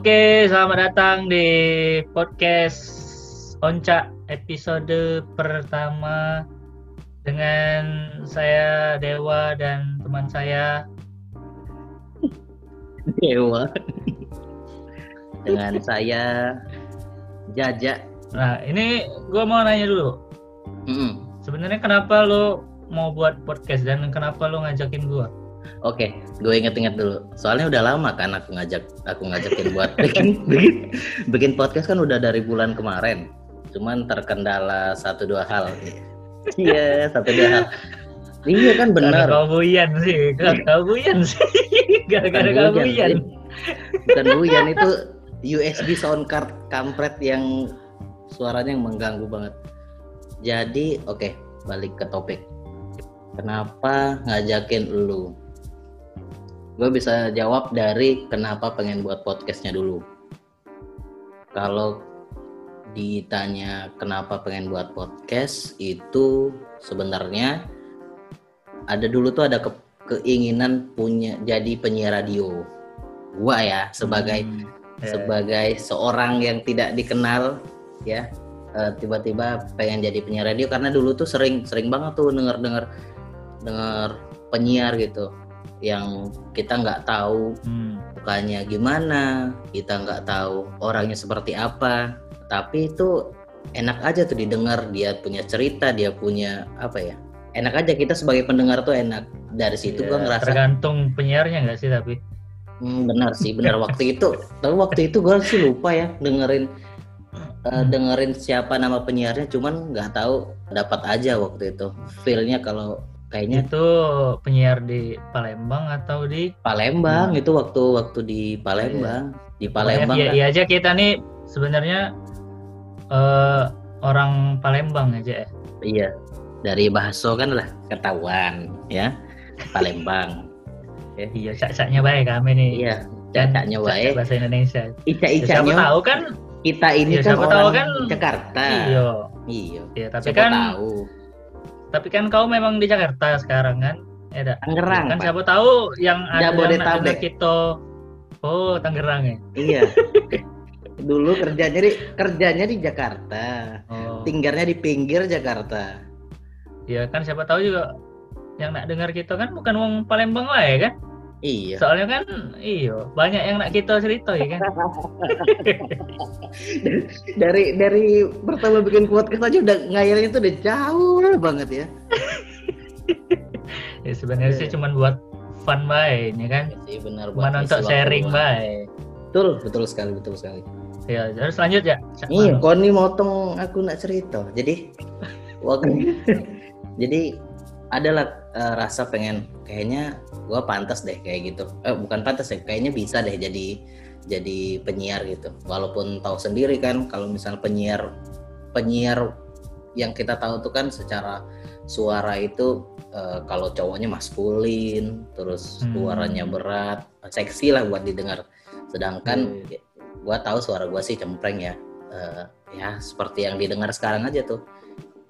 Oke, selamat datang di podcast Onca episode pertama dengan saya Dewa dan teman saya Dewa. Dengan saya Jaja. Nah, ini gue mau nanya dulu. Mm-mm. Sebenarnya kenapa lo mau buat podcast dan kenapa lo ngajakin gue? Oke, gue inget-inget dulu. Soalnya udah lama kan aku ngajak aku ngajakin buat bikin, bikin bikin podcast kan udah dari bulan kemarin. Cuman terkendala satu dua hal. Iya, satu dua hal. Iya kan benar. Kau buyan sih, kau buyan sih. Gara-gara Bukan buyan. Bukan itu USB sound card kampret yang suaranya yang mengganggu banget. Jadi, oke, balik ke topik. Kenapa ngajakin lu? Gue bisa jawab dari kenapa pengen buat podcastnya dulu. Kalau ditanya kenapa pengen buat podcast itu sebenarnya ada dulu tuh ada ke- keinginan punya jadi penyiar radio. Gua ya sebagai Hmm, sebagai seorang yang tidak dikenal ya eh, tiba-tiba pengen jadi penyiar radio karena dulu tuh sering sering banget tuh denger denger denger penyiar gitu yang kita nggak tahu Hmm. mukanya gimana kita nggak tahu orangnya seperti apa tapi itu enak aja tuh didengar dia punya cerita dia punya apa ya enak aja kita sebagai pendengar tuh enak dari situ Ya, gua ngerasa tergantung penyiarnya nggak sih tapi Hmm, benar sih, benar waktu itu. Tapi waktu itu gue sih lupa ya dengerin eh, dengerin siapa nama penyiarnya, cuman nggak tahu dapat aja waktu itu. Feelnya kalau kayaknya itu penyiar di Palembang atau di Palembang itu waktu waktu di Palembang, di Palembang. Iya, kan. iya aja kita nih sebenarnya eh, orang Palembang aja ya. Iya, dari Bahaso kan lah ketahuan ya Palembang. Iya, cak-caknya baik kami nih. iya, Dan cacaknya cak-cak wae. bahasa Indonesia. Ya, siapa Ica-icanya tahu kan? kita ini Ya, kan siapa tahu orang kan Jakarta. Iya. Iya. Iya, tapi Siapa kan tahu. Tapi kan kau memang di Jakarta sekarang kan? Ya, dah. Tangerang, kan Pak. siapa tahu yang ada Jabodetabek. kita Oh, Tangerang ya. Iya. Dulu kerjanya di kerjanya di Jakarta, Oh. tinggalnya di pinggir Jakarta. Iya kan siapa tahu juga yang nak dengar kita kan bukan wong Palembang lah ya kan? Iya. Soalnya kan iyo banyak yang nak kita cerita ya kan. dari dari pertama bikin podcast aja udah ngayalnya tuh udah jauh banget ya. Ya sebenarnya sih Iya. cuman buat fun bae ya kan. Iya benar ngisi untuk sharing bae. Betul, betul sekali, betul sekali. Ya, terus lanjut ya. Iya, nih motong aku nak cerita. Jadi waktu jadi adalah eh, rasa pengen kayaknya gua pantas deh kayak gitu. Eh bukan pantas ya, kayaknya bisa deh jadi jadi penyiar gitu. Walaupun tahu sendiri kan kalau misal penyiar penyiar yang kita tahu tuh kan secara suara itu eh, kalau cowoknya maskulin, terus Hmm. suaranya berat, seksi lah buat didengar. Sedangkan Iya. gua tahu suara gua sih cempreng ya. Eh, ya seperti yang didengar sekarang aja tuh.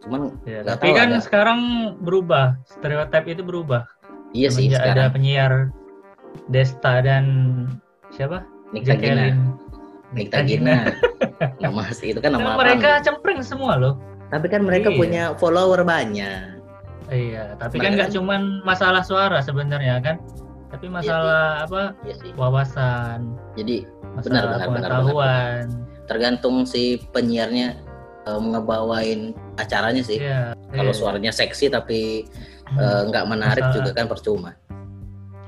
Cuman Ya, tapi tahu kan ada. sekarang berubah, stereotip itu berubah. iya sih Semenjak ada sekarang penyiar Desta dan siapa? Nikta Gina. Nikta Gina. Nama itu kan Kan nama mereka panggung. cempreng semua loh. Tapi kan mereka Iya. punya follower banyak. Iya, tapi Mereka kan nggak kan- cuman masalah suara sebenarnya kan, tapi masalah apa Iya sih. wawasan, Jadi masalah benar, benar, pengetahuan. tergantung si penyiarnya eh, ngebawain acaranya sih. Iya. Kalau iya. suaranya seksi tapi eh, nggak menarik Masalah. juga kan percuma.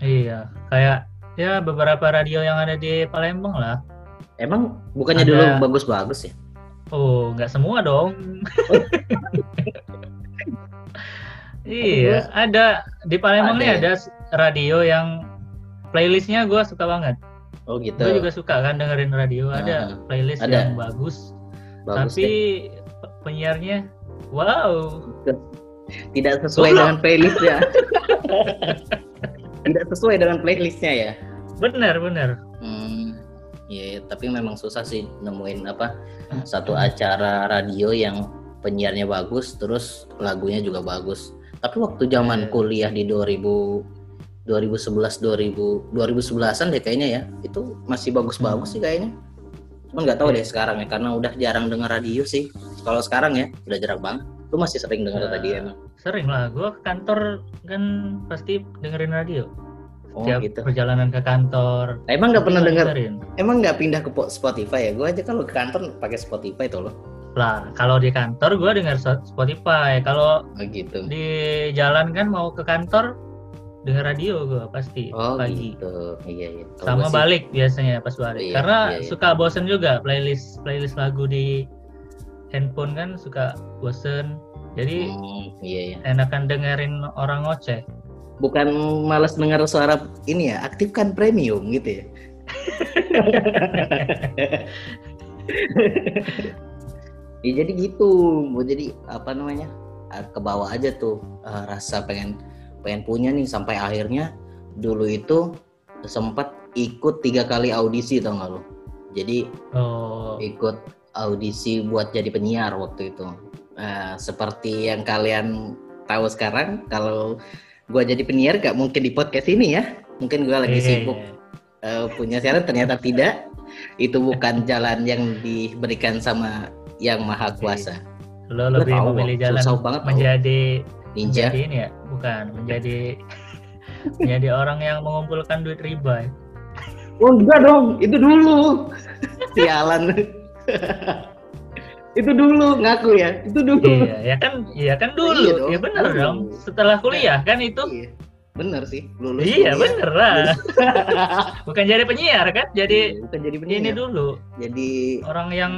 Iya, kayak ya beberapa radio yang ada di Palembang lah. Emang bukannya Ada- dulu bagus-bagus ya? Oh, nggak semua dong. iya, ada di Palembang Ada nih ya? ada radio yang playlistnya gue suka banget. Oh gitu. Gue juga suka kan dengerin radio. Ada Ah, playlist ada. yang bagus, Bagus tapi deh. pe- penyiarnya, wow, Tidak sesuai Goblok. dengan playlist ya. Tidak sesuai dengan playlistnya ya. bener bener. Hmm, iya, tapi memang susah sih nemuin apa satu acara radio yang penyiarnya bagus, terus lagunya juga bagus. Tapi waktu zaman Iya. kuliah di 2000 2011 2000 2011-an deh kayaknya ya. Itu masih bagus-bagus sih kayaknya. Cuman nggak tahu deh sekarang ya karena udah jarang dengar radio sih. Kalau sekarang ya udah jarang banget. Lu masih sering dengar Ya, radio emang? Sering lah, gue ke kantor kan pasti dengerin radio. Oh Setiap gitu. perjalanan ke kantor. Emang nggak pernah dengar? dengerin. Emang nggak pindah ke po- Spotify ya? Gue aja kalau ke kantor pakai Spotify tuh loh. Lah, kalau di kantor gue denger so- Spotify. Kalau Oh gitu. di jalan kan mau ke kantor denger radio gue pasti Oh pagi. gitu. Iya iya. Sama sih- balik biasanya pas balik. Iya, Karena iya, iya. suka bosen juga playlist playlist lagu di handphone kan suka bosen. Jadi Hmm, iya iya. enakan dengerin orang ngoceh. Bukan malas dengar suara ini ya, aktifkan premium gitu ya. ya jadi gitu, mau jadi apa namanya? eh, ke bawah aja tuh eh, rasa pengen pengen punya nih sampai akhirnya dulu itu sempat ikut tiga kali audisi tau gak lo? Jadi Oh, ikut audisi buat jadi penyiar waktu itu. Eh, seperti yang kalian tahu sekarang, kalau gua jadi penyiar gak mungkin di podcast ini ya. Mungkin gua lagi iya, sibuk iya. eh, punya siaran, ternyata tidak. Itu bukan jalan yang diberikan sama yang maha kuasa. Lo lebih tahu, memilih jalan susah banget menjadi Ninja. menjadi ini ya, bukan menjadi menjadi orang yang mengumpulkan duit riba. ya. Oh enggak dong, itu dulu. Sialan. itu dulu ngaku ya, itu dulu. Iya, ya kan, iya kan dulu, Iya dong, ya benar dulu. dong. Setelah kuliah kan itu, Iya. Bener sih, lulus. iya kuliah. bener lah. Bukan jadi penyiar kan, jadi Iya, bukan jadi penyiar. ini dulu Jadi orang yang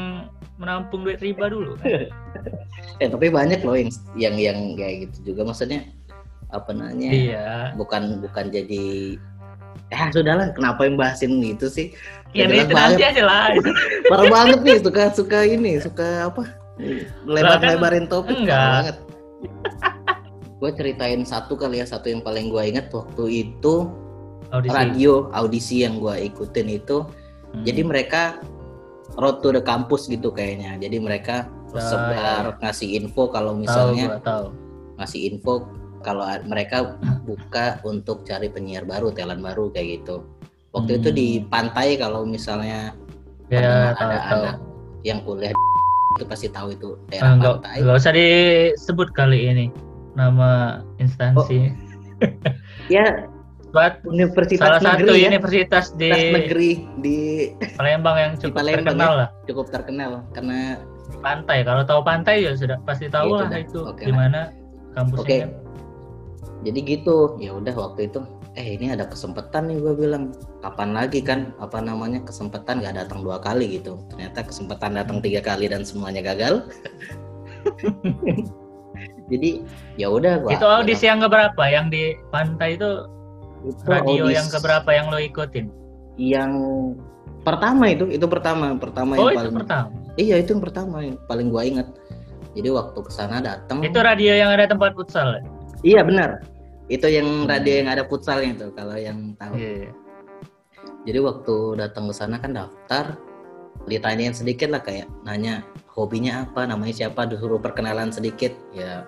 menampung duit riba dulu. Kan? eh tapi banyak loh yang yang yang kayak gitu juga maksudnya apa namanya? iya. Bukan bukan jadi eh sudahlah kenapa yang bahasin itu sih? Ya itu nanti aja lah. Parah banget nih suka suka ini, suka apa? Lebar-lebarin topik enggak. banget. gue ceritain satu kali ya satu yang paling gue ingat waktu itu Audisi. radio audisi yang gue ikutin itu Hmm. jadi mereka road to the campus gitu kayaknya jadi mereka Ah, sebar ngasih info kalau tahu misalnya gua tahu. ngasih info kalau mereka buka untuk cari penyiar baru talent baru kayak gitu waktu itu Hmm. di pantai kalau misalnya Ya, tahu ada tahu. anak yang kuliah itu pasti tahu itu Ah, daerah Enggak, pantai enggak usah disebut kali ini nama instansi. ya Buat universitas salah satu negeri ya universitas di universitas negeri di Palembang yang cukup Palembang terkenal ya. lah. cukup terkenal karena Pantai, kalau tahu pantai ya sudah pasti tahu Gitu lah dah. itu Oke di lah. mana kampusnya. Oke. kan. jadi gitu ya udah waktu itu eh ini ada kesempatan nih gue bilang kapan lagi kan apa namanya kesempatan gak datang dua kali gitu ternyata kesempatan datang tiga kali dan semuanya gagal jadi ya udah gua Itu audisi yang keberapa? Yang di pantai itu itu radio audisi yang keberapa yang lo ikutin? yang pertama itu itu pertama pertama Oh yang itu paling pertama. iya itu yang pertama yang paling gua inget jadi waktu ke sana datang Itu radio yang ada tempat futsal. ya? iya benar itu yang Hmm. radio yang ada futsalnya tuh kalau yang tahu Iya. Jadi waktu datang ke sana kan daftar, ditanyain sedikit lah kayak nanya hobinya apa, namanya siapa, disuruh perkenalan sedikit. Ya,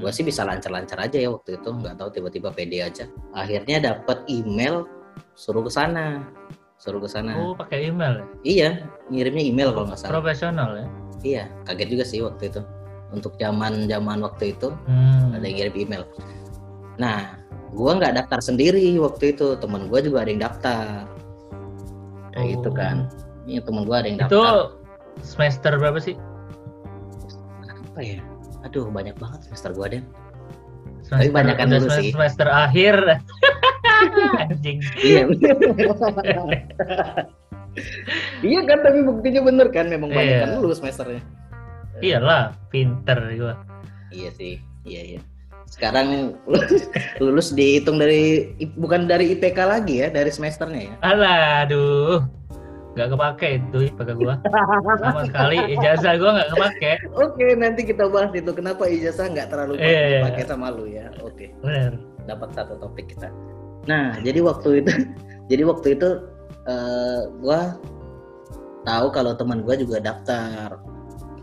Gua sih bisa lancar-lancar aja ya waktu itu, nggak tahu tiba-tiba pede aja. Akhirnya dapat email suruh ke sana, suruh ke sana. Oh pakai email ya? Iya, ngirimnya email kalau nggak salah. Profesional ya? Iya, kaget juga sih waktu itu. Untuk zaman-zaman waktu itu Hmm. ada yang ngirim email. Nah, gua nggak daftar sendiri waktu itu, temen gua juga ada yang daftar. Kayak gitu Oh. kan. Ini temen gua ada yang Itu daftar. semester berapa sih? apa ya? Aduh, banyak banget semester gua deh. Semester, banyak kan dulu semester, sih. semester akhir. Anjing. Iya. iya kan, tapi buktinya bener kan, memang banyak Iya. kan lulus semesternya. Iyalah, pinter gua. Iya sih, iya iya. Sekarang lulus dihitung dari bukan dari IPK lagi ya, dari semesternya ya. Alah, aduh. Gak kepake itu IPK gua. Sama sekali ijazah gua gak kepake. Oke, nanti kita bahas itu kenapa ijazah nggak terlalu Iya, iya. dipakai sama lu ya. Oke. Bener. dapat satu topik kita. Nah, jadi waktu itu, jadi waktu itu eh, gua tahu kalau teman gua juga daftar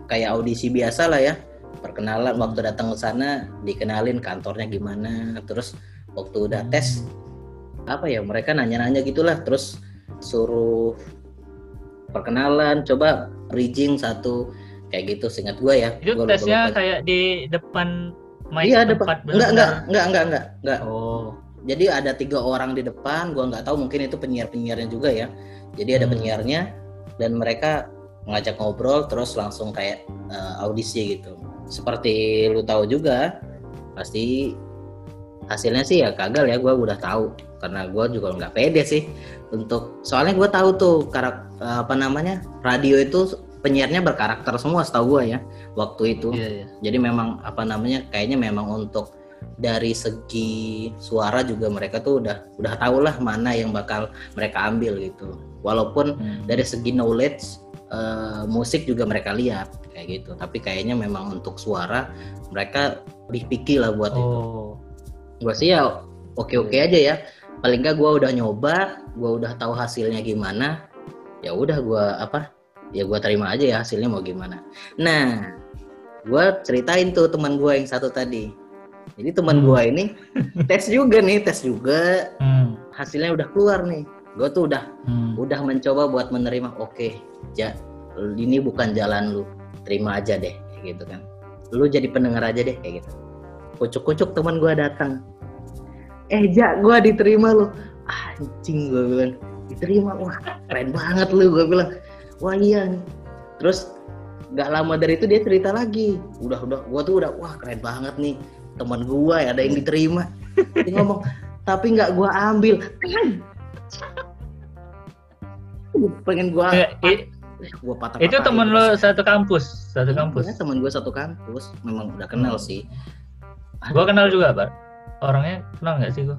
kayak audisi biasa lah ya. Perkenalan waktu datang ke sana dikenalin kantornya gimana, terus waktu udah tes apa ya mereka nanya-nanya gitulah terus suruh perkenalan coba bridging satu. Kayak gitu seingat gue ya. Itu Gua tesnya lupa. kayak di depan mic iya tempat depan enggak enggak enggak enggak enggak enggak. Oh. jadi ada tiga orang di depan gua nggak tahu mungkin itu penyiar penyiarnya juga ya. Jadi ada Hmm. penyiarnya dan mereka ngajak ngobrol terus langsung kayak eh, audisi gitu. Seperti lu tahu juga pasti hasilnya sih ya gagal ya gua udah tahu. Karena gua juga nggak pede sih untuk soalnya gua tahu tuh karak apa namanya radio itu penyiarnya berkarakter semua setahu gua ya waktu itu. Iya, iya. jadi memang apa namanya kayaknya memang untuk dari segi suara juga mereka tuh udah udah tahu lah mana yang bakal mereka ambil gitu. Walaupun Hmm. dari segi knowledge eh, musik juga mereka lihat kayak gitu. Tapi kayaknya memang untuk suara mereka lebih picky lah buat itu Gua sih ya oke oke aja ya. Paling nggak gua udah nyoba gua udah tahu hasilnya gimana ya udah gua apa ya gua terima aja ya hasilnya mau gimana. Nah gua ceritain tuh teman gua yang satu tadi. Jadi teman Hmm. gua ini tes juga nih tes juga Hmm. hasilnya udah keluar nih. Gua tuh udah Hmm. udah mencoba buat menerima oke ja ini bukan jalan lu terima aja deh kayak gitu kan. Lu jadi pendengar aja deh kayak gitu kucuk-kucuk teman gua datang. Eh ja gua diterima lu. Anjing gua bilang. Diterima wah keren banget lu gua bilang. Wah iya nih. Terus nggak lama dari itu dia cerita lagi. Udah udah gua tuh udah wah keren banget nih. Teman gua ya ada yang diterima. Dia ngomong tapi nggak gua ambil. Pengen gua Eh, gua patah itu temen lo satu kampus, satu kampus. Iya, temen gue satu kampus. Memang udah kenal Hmm. sih Gua kenal juga, Bar. Orangnya kenal nggak sih gua?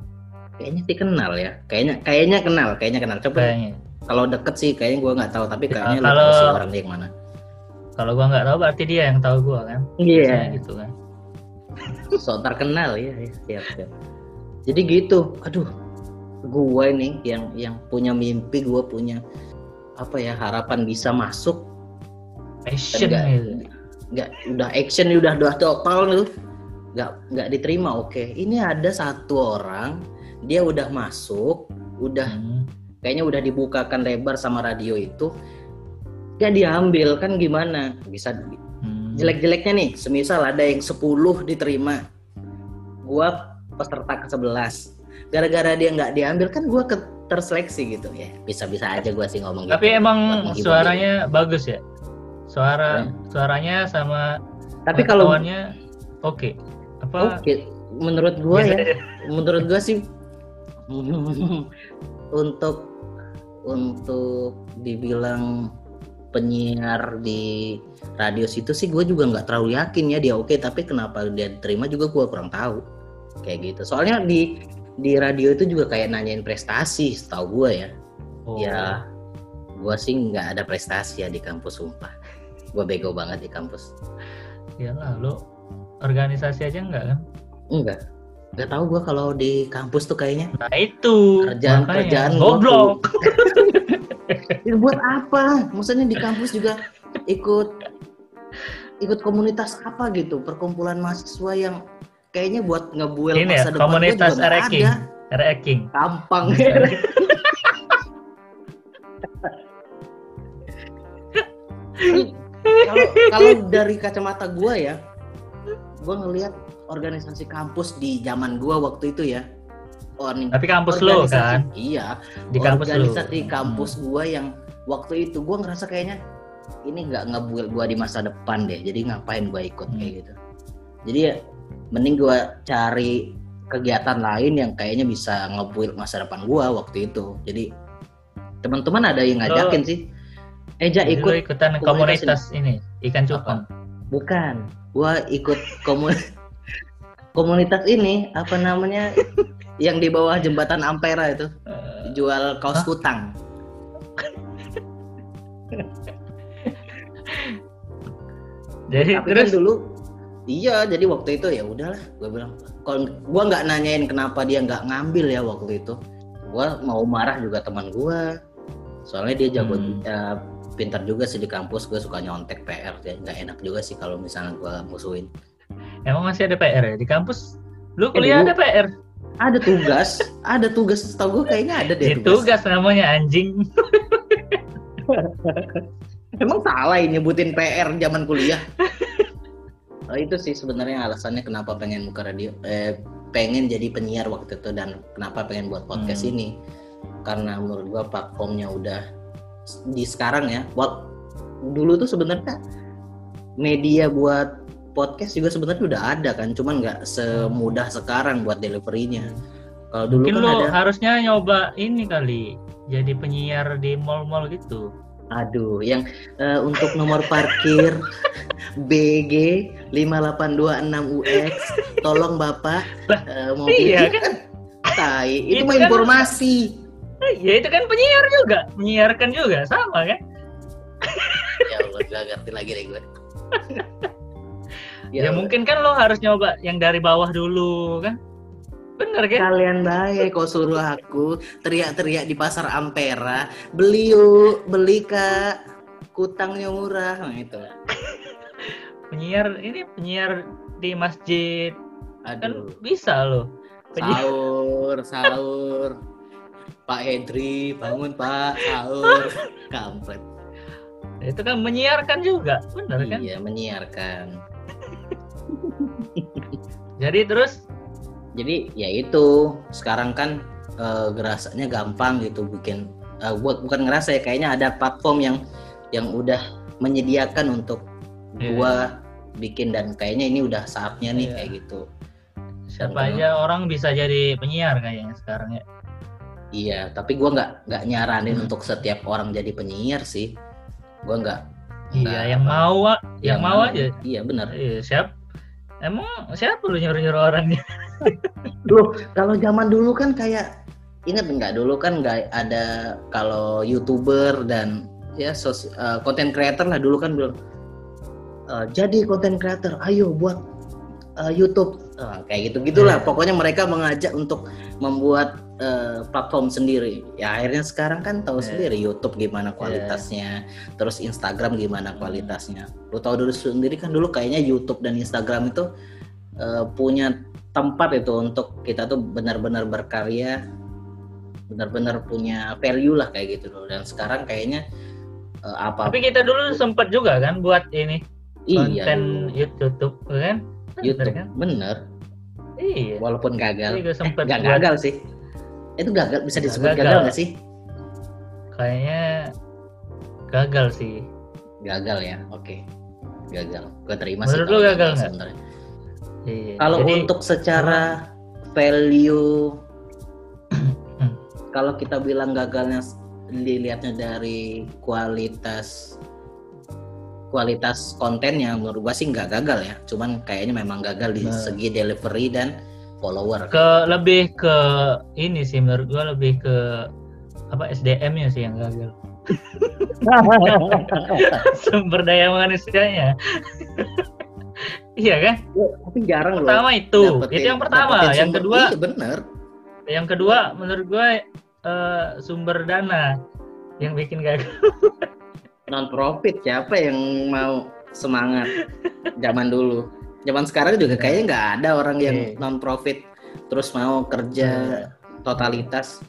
kayaknya sih kenal ya kayaknya kayaknya kenal kayaknya kenal coba Kayaknya. kalau deket sih kayaknya gua nggak tahu tapi kayaknya lu kalau- orang dia yang mana Kalau gua nggak tahu berarti dia yang tahu gua kan. iya Biasanya gitu kan. so terkenal ya, ya siap siap jadi gitu aduh gue ini yang yang punya mimpi gue punya apa ya harapan bisa masuk Passion Enggak. gitu. nggak udah action udah udah total lu nggak nggak diterima oke ini ada satu orang dia udah masuk udah Hmm. kayaknya udah dibukakan lebar sama radio itu gak diambil kan gimana bisa Hmm. jelek-jeleknya nih semisal ada yang 10 diterima gua peserta ke 11 gara-gara dia nggak diambil kan gua ke terseleksi gitu ya bisa-bisa aja gua sih ngomong Tapi gitu. emang suaranya bagus ya. Suara Ya. suaranya sama tapi kalau oke pengetahuannya oke. Apa? menurut gua biasa ya aja? menurut gua sih untuk untuk dibilang penyiar di radio situ sih gue juga nggak terlalu yakin ya dia oke tapi kenapa dia terima juga gue kurang tahu kayak gitu soalnya di di radio itu juga kayak nanyain prestasi setahu gue ya Oh. ya gue sih nggak ada prestasi ya di kampus sumpah gue bego banget di kampus Iyalah, lo organisasi aja enggak kan? enggak nggak tahu gue kalau di kampus tuh kayaknya Nah itu Kerjaan- makanya. kerjaan gua goblok. Ya, buat apa? Maksudnya di kampus juga ikut ikut komunitas apa gitu, perkumpulan mahasiswa yang kayaknya buat ngebuel Ini ya, masa depan gua komunitas juga ada. Ranking. Gampang. Kalau kalau dari kacamata gua ya, gua ngelihat organisasi kampus di zaman gua waktu itu ya. Nih, Tapi kampus lo kan, Iya, di kampus lo. organisasi kampus gua yang waktu itu gua ngerasa kayaknya ini nggak ngebuat gua di masa depan deh. Jadi ngapain gua ikut Hmm. kayak gitu. Jadi ya mending gua cari kegiatan lain yang kayaknya bisa ngebuild masa depan gua waktu itu. Jadi teman-teman ada yang ngajakin sih. Eja lo ikut ikutan komunitas komunitas ini ikan cupang. bukan gua ikut komun komunitas ini apa namanya yang di bawah jembatan Ampera itu. Eh, jual kaos Hah? kutang. Jadi tapi terus? kan dulu iya jadi waktu itu ya udahlah gue bilang kalau gue nggak nanyain kenapa dia nggak ngambil ya waktu itu. Gue mau marah juga teman gue soalnya dia jago Hmm. eh, pintar juga sih di kampus gue suka nyontek PR ya nggak enak juga sih kalau misalnya gue musuhin emang masih ada PR ya di kampus? Lu Eh, kuliah dulu- ada PR? ada tugas ada tugas setahu gue kayaknya ada deh Ya, tugas namanya anjing. emang salah ini nyebutin PR zaman kuliah Oh, itu sih sebenarnya alasannya kenapa pengen buka radio eh, pengen jadi penyiar waktu itu dan kenapa pengen buat podcast Hmm. ini karena menurut gua platformnya udah di sekarang ya buat dulu tuh sebenarnya media buat podcast juga sebenarnya udah ada kan cuman nggak semudah sekarang buat deliverynya kalau dulu Mungkin kan lo ada harusnya nyoba ini kali. Jadi penyiar di mall-mall gitu. aduh yang eh, untuk nomor parkir BG 5826 UX tolong Bapak eh, mau Iya kan tai itu Itu mah kan- informasi Eh, Ya itu kan penyiar juga, menyiarkan juga sama kan? ya Allah gak ngerti lagi deh gue Ya, mungkin kan lo harus nyoba yang dari bawah dulu kan? Bener kan? kalian baik kok suruh aku teriak-teriak di pasar Ampera beli yuk beli kak kutangnya murah nah itu Penyiar ini penyiar di masjid kan aduh bisa lo. Penyiar. sahur sahur Pak Hendri bangun Pak sahur kampret Itu kan menyiarkan juga, bener kan? iya menyiarkan Jadi terus jadi ya itu sekarang kan eh, gerasanya gampang gitu bikin eh, buat bukan ngerasa ya kayaknya ada platform yang yang udah menyediakan untuk Iya. gua bikin dan kayaknya ini udah saatnya nih Iya. kayak gitu siapa aja orang bisa jadi penyiar kayaknya sekarang ya. Iya tapi gua nggak nggak nyaranin Hmm. untuk setiap orang jadi penyiar sih gua nggak Iya, yang apa. mau, Wak. yang, mau aja. iya benar Iya, siap. Emang siapa lu nyuruh-nyuruh orangnya? Loh, kalau zaman dulu kan kayak ingat nggak dulu kan nggak ada kalau youtuber dan ya sos, eh, content creator lah dulu kan bilang "Eh, jadi content creator, ayo buat eh, YouTube Ah, kayak gitu gitulah. Iya. Pokoknya mereka mengajak untuk membuat eh, platform sendiri. Ya akhirnya sekarang kan tahu Iya. sendiri YouTube gimana kualitasnya, terus Instagram gimana kualitasnya. Lu tahu dulu sendiri kan dulu kayaknya YouTube dan Instagram itu eh, punya tempat itu untuk kita tuh benar-benar berkarya benar-benar punya value lah kayak gitu loh dan sekarang kayaknya eh, apa Tapi kita dulu sempet juga kan buat ini iya konten dulu. YouTube kan? Bener YouTube kan? bener Iya. walaupun gagal sempet nggak buat- gagal sih itu gagal bisa disebut gagal gagal. nggak sih Kayaknya gagal sih. gagal ya oke gagal gue terima Menurut sih lu kalau gagal nggak? sebenarnya Iya. kalau Jadi, untuk secara value kalau kita bilang gagalnya dilihatnya dari kualitas kualitas kontennya menurut gua sih nggak gagal ya cuman kayaknya memang gagal di Nah. segi delivery dan follower ke lebih ke ini sih menurut gua lebih ke apa SDM-nya sih yang gagal. Sumber daya manusianya. iya kan? tapi jarang loh Pertama itu, dapetin- itu yang pertama. Yang kedua, iya bener yang kedua menurut gue eh, sumber dana yang bikin gagal. Non profit siapa yang mau semangat zaman dulu zaman sekarang juga kayaknya nggak ada orang yang Iya. non profit terus mau kerja totalitas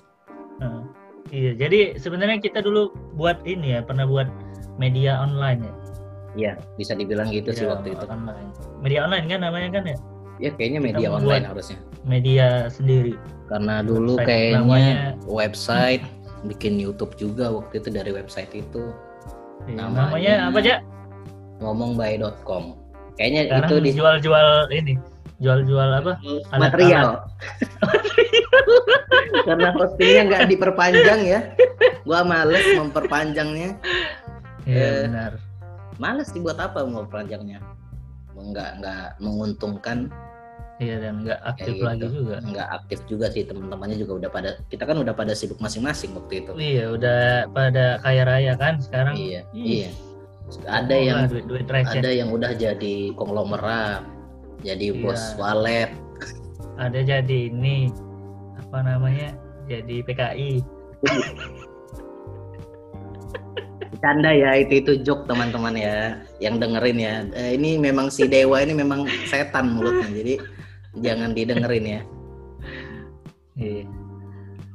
Nah, iya, jadi sebenarnya kita dulu buat ini ya, pernah buat media online ya. Iya bisa dibilang gitu sih Media waktu itu Online. Media online kan namanya kan ya? ya kayaknya media Kita online harusnya Media sendiri. karena dulu Website kayaknya namanya- website bikin YouTube juga waktu itu dari website itu Iya, Namanya- namanya apa aja? ngomongby.com kayaknya Sekarang itu di jual-jual ini, jual-jual apa? Alat-alat. material karena hostingnya nggak diperpanjang ya gua males memperpanjangnya Iya Eh, benar. males dibuat apa mau perpanjangnya nggak nggak menguntungkan Iya dan nggak aktif gitu. lagi juga. nggak aktif juga sih teman-temannya juga udah pada kita kan udah pada sibuk masing-masing waktu itu Iya udah pada kaya raya kan sekarang. iya iya ada oh, yang duit duit receh. ada yang udah jadi konglomerat jadi Iya. bos walet Ada jadi ini apa namanya? Jadi PKI. Canda ya itu itu joke teman-teman ya yang dengerin ya Eh, ini memang si dewa ini memang setan mulutnya jadi jangan didengerin ya Iya.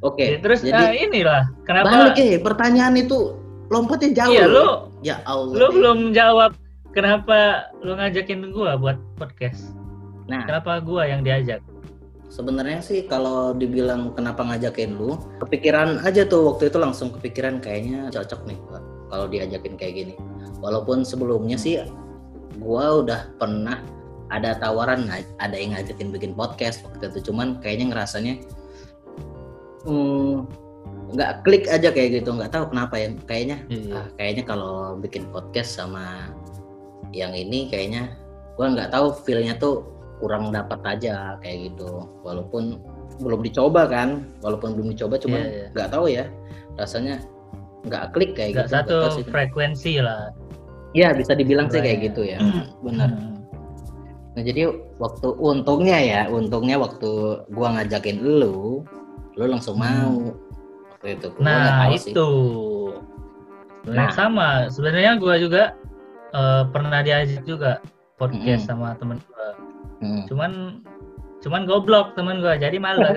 Oke. Ya, terus jadi nah, inilah kenapa balik eh pertanyaan itu lompatnya jauh. Iya, lu Ya Allah. lu belum jawab kenapa lu ngajakin gua buat podcast. Nah, Kenapa gua yang diajak? sebenarnya sih kalau dibilang kenapa ngajakin lu, kepikiran aja tuh waktu itu langsung kepikiran kayaknya cocok nih kalau diajakin kayak gini. Walaupun sebelumnya sih gua udah pernah ada tawaran nga- ada yang ngajakin bikin podcast waktu itu. Cuman kayaknya ngerasanya hmm, nggak klik aja kayak gitu. Nggak tahu kenapa ya. Kayaknya Iya. ah, kayaknya kalau bikin podcast sama yang ini kayaknya gua nggak tahu feelnya tuh kurang dapat aja kayak gitu. Walaupun belum dicoba kan. Walaupun belum dicoba cuman Iya, iya. nggak tahu ya. Rasanya nggak klik kayak Nggak gitu. satu frekuensi lah. ya bisa dibilang sih kayak Iya. gitu ya. Benar. Hmm. Nah jadi waktu untungnya ya untungnya waktu gua ngajakin lu lu langsung mau waktu itu Gua Nah sih. itu Sebenarnya Nah. sama. Sebenarnya gua juga eh, pernah diajak juga podcast Mm-mm. sama temen gua. Hmm. Cuman cuman goblok temen gua jadi malu.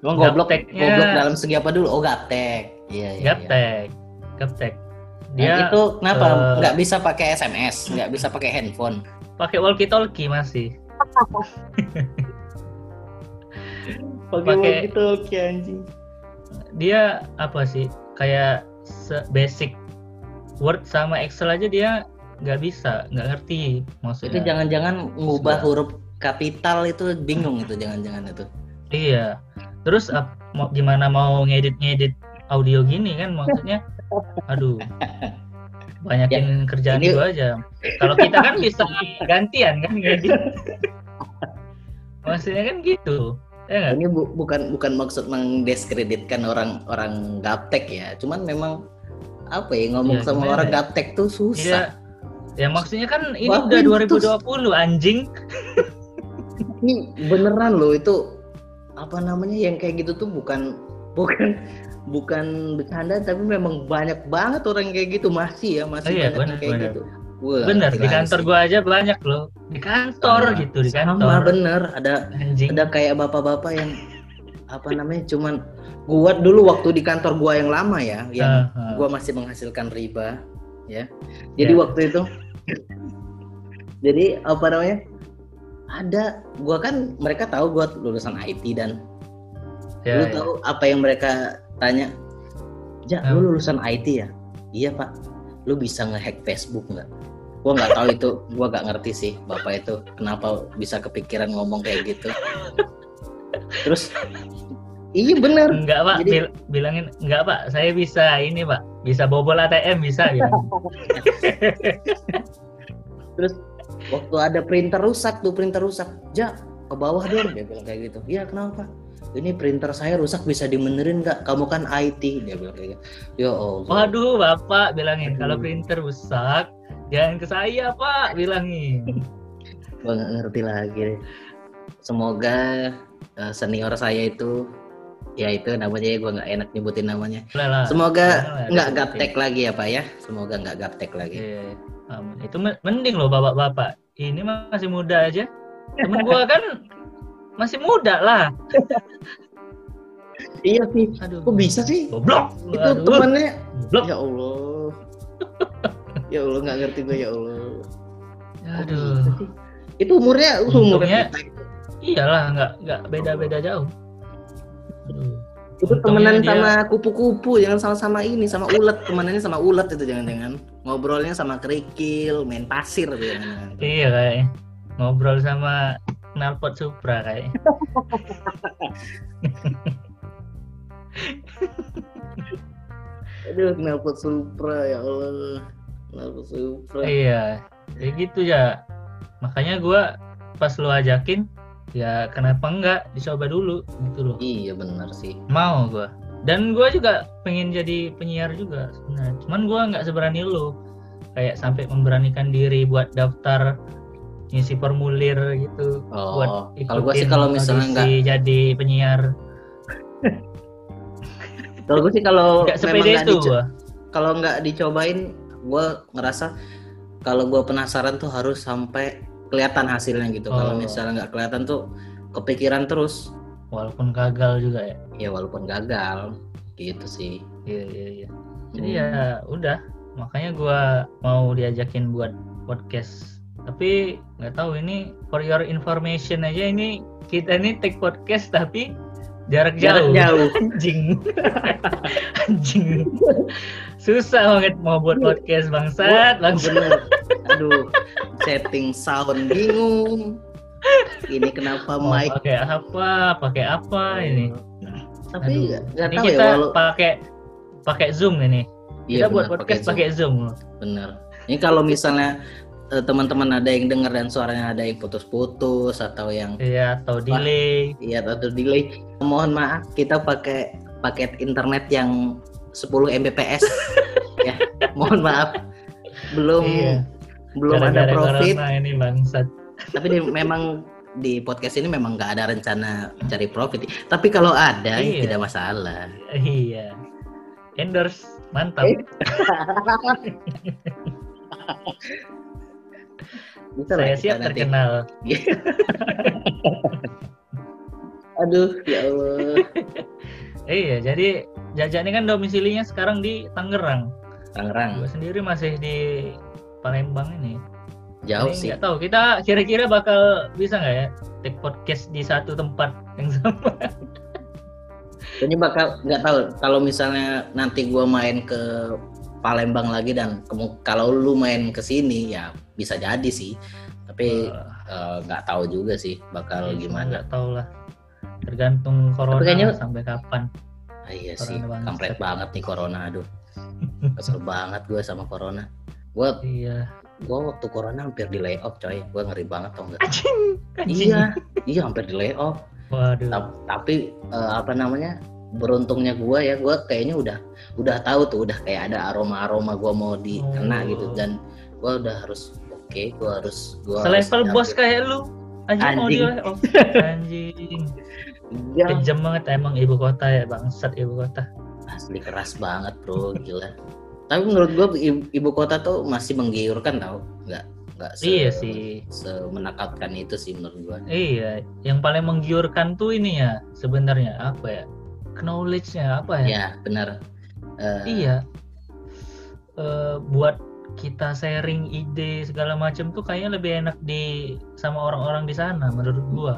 Emang goblok, goblok dalam segi apa dulu? Oh gaptek. Iya, iya. iya. Gaptek. Gaptek. Nah, Dia itu kenapa eh, nggak bisa pakai SMS, nggak bisa pakai handphone? pakai walkie talkie masih. Pakai walkie anjing. Dia apa sih? Kayak basic Word sama Excel aja dia nggak bisa, nggak ngerti Itu maksudnya. jangan-jangan ngubah Sudah. huruf kapital itu bingung itu jangan-jangan itu. Iya. Terus ap- mau gimana mau ngedit-ngedit audio gini kan maksudnya aduh. Banyakin kerjaan Ya, ini- gua aja. Kalau kita kan bisa gantian kan ngedit. Maksudnya kan gitu. Ya? Ini bu- bukan bukan maksud mengdiskreditkan orang-orang gaptek ya, cuman memang apa ya ngomong Iya, sama gimana orang ya? gaptek tuh susah. Ya maksudnya kan ini Wah, udah itu 2020 anjing. Ini beneran loh itu apa namanya yang kayak gitu tuh bukan bukan bukan bercanda tapi memang banyak banget orang kayak gitu masih ya masih Iya, banyak bener, kayak bener. gitu. Wah, Bener, di kantor gua aja banyak loh. Di kantor Sama. gitu, di Sama kantor. bener ada Anjing. ada kayak bapak-bapak yang apa namanya cuman gua dulu waktu di kantor gua yang lama ya yang Ah, ah. gua masih menghasilkan riba ya jadi Ya. waktu itu jadi apa namanya ada gua kan mereka tahu gua lulusan IT dan Ya, lu ya. tahu apa yang mereka tanya ja lu lulusan IT ya? Iya pak. Lu bisa ngehack Facebook nggak? Gua nggak tahu itu gua nggak ngerti sih bapak itu kenapa bisa kepikiran ngomong kayak gitu. Terus iya bener. Enggak pak, Jadi- bil- bilangin enggak pak, saya bisa ini pak, bisa bobol ATM bisa bilang. terus waktu ada printer rusak tuh printer rusak. Ja ke bawah dong dia bilang kayak gitu. Iya kenapa ini printer saya rusak bisa dimenerin nggak? Kamu kan IT dia bilang kayak gitu. Ya Allah. Waduh bapak bilangin kalau printer rusak jangan ke saya pak bilangin. gua nggak ngerti lagi semoga eh, senior saya itu ya itu namanya gua nggak enak nyebutin namanya. Lah. semoga nggak gaptek lagi ya pak ya. Semoga nggak gaptek lagi. Iya, amin. itu men- mending loh bapak-bapak. Ini masih muda aja. Temen gua kan masih muda lah. iya sih Aduh. kok bisa sih Goblok. itu Aduh, temannya Goblok. ya Allah ya Allah nggak ngerti gue ya Allah Aduh. itu umurnya umurnya. Iyalah nggak nggak beda-beda jauh. Aduh. itu Untungnya temenan dia- sama kupu-kupu jangan sama-sama ini sama ulet temenannya sama ulet itu jangan-jangan ngobrolnya sama kerikil main pasir jangan-jangan Iya kayaknya. Ngobrol sama knalpot Supra kayaknya. aduh knalpot supra ya Allah knalpot supra iya. Ya gitu ya. Makanya gua pas lu ajakin ya kenapa enggak dicoba dulu gitu loh. iya benar sih Mau gua. Dan gua juga pengen jadi penyiar juga sebenarnya. Cuman gua nggak seberani lu. Kayak sampai memberanikan diri buat daftar ngisi formulir gitu buat oh kalau gue sih kalau misalnya audisi nggak jadi penyiar. Kalau gue sih kalau sepede itu kalau nggak dicobain gue ngerasa kalau gue penasaran tuh harus sampai kelihatan hasilnya gitu. Kalau Oh. misalnya nggak kelihatan tuh kepikiran terus. Walaupun gagal juga ya? Ya walaupun gagal. Gitu sih. Iya iya iya. Jadi ya udah makanya gua mau diajakin buat podcast tapi nggak tahu ini for your information aja ini kita ini take podcast tapi jarak jauh, jauh. anjing. Anjing. Susah banget mau buat podcast bangsat. Langsung. bener. Aduh setting sound bingung. Ini kenapa mau mic? pakai apa? Pakai apa ini? Tapi Aduh, nggak tahu ya kita walau pakai pakai zoom ini. Iya, kita buat bener, podcast Zoom. pakai zoom. Bener. Ini kalau misalnya teman-teman ada yang dengar dan suaranya ada yang putus-putus atau yang iya atau delay. iya atau delay. Mohon maaf kita pakai paket internet yang 10 Mbps. Ya mohon maaf. Belum Iya. belum ada Gara-gara profit. corona ini bangsat. Tapi di- memang di podcast ini memang nggak ada rencana cari profit. Tapi kalau ada ya Iya. tidak masalah. Iya. Endorse mantap. Eh, Bisa saya kita siap nanti. terkenal. Aduh ya Allah. Iya jadi Jaja ini kan domisilinya sekarang di Tangerang. Tangerang. Gue sendiri masih di Palembang ini. Jauh Ini sih. nggak tahu kita kira-kira bakal bisa nggak ya take podcast di satu tempat yang sama? Ini bakal nggak tahu. Kalau misalnya nanti gua main ke Palembang lagi dan kalau lu main ke sini ya bisa jadi sih. Tapi eh, nggak tahu juga sih bakal iya, gimana. nggak tahu lah. Tergantung corona kayaknya- sampai kapan. Ah, iya sih Corona kampret banget nih corona aduh. Kesel banget gue sama corona. Gua iya. gua waktu corona hampir di layoff coy. Gua ngeri banget tau nggak? Iya iya hampir di layoff. Waduh. Ta- tapi eh, apa namanya beruntungnya gua ya gua kayaknya udah udah tahu tuh udah kayak ada aroma aroma gua mau dikena Oh. gitu. Dan gua udah harus oke gua harus gua selevel bos kayak lu. Anjing mau Anjing. dia oh, anjing. Iya, kejam banget emang ibu kota ya bangsat ibu kota. Asli keras banget bro gila. Tapi menurut gua i- ibu kota tuh masih menggiurkan tau. Nggak nggak se, iya sih. semenakutkan itu sih menurut gua. Iya yang paling menggiurkan tuh ini ya sebenarnya apa ya knowledge-nya apa ya? Ya benar. Eh, iya. Eh, buat kita sharing ide segala macam tuh kayaknya lebih enak di sama orang-orang di sana menurut gua.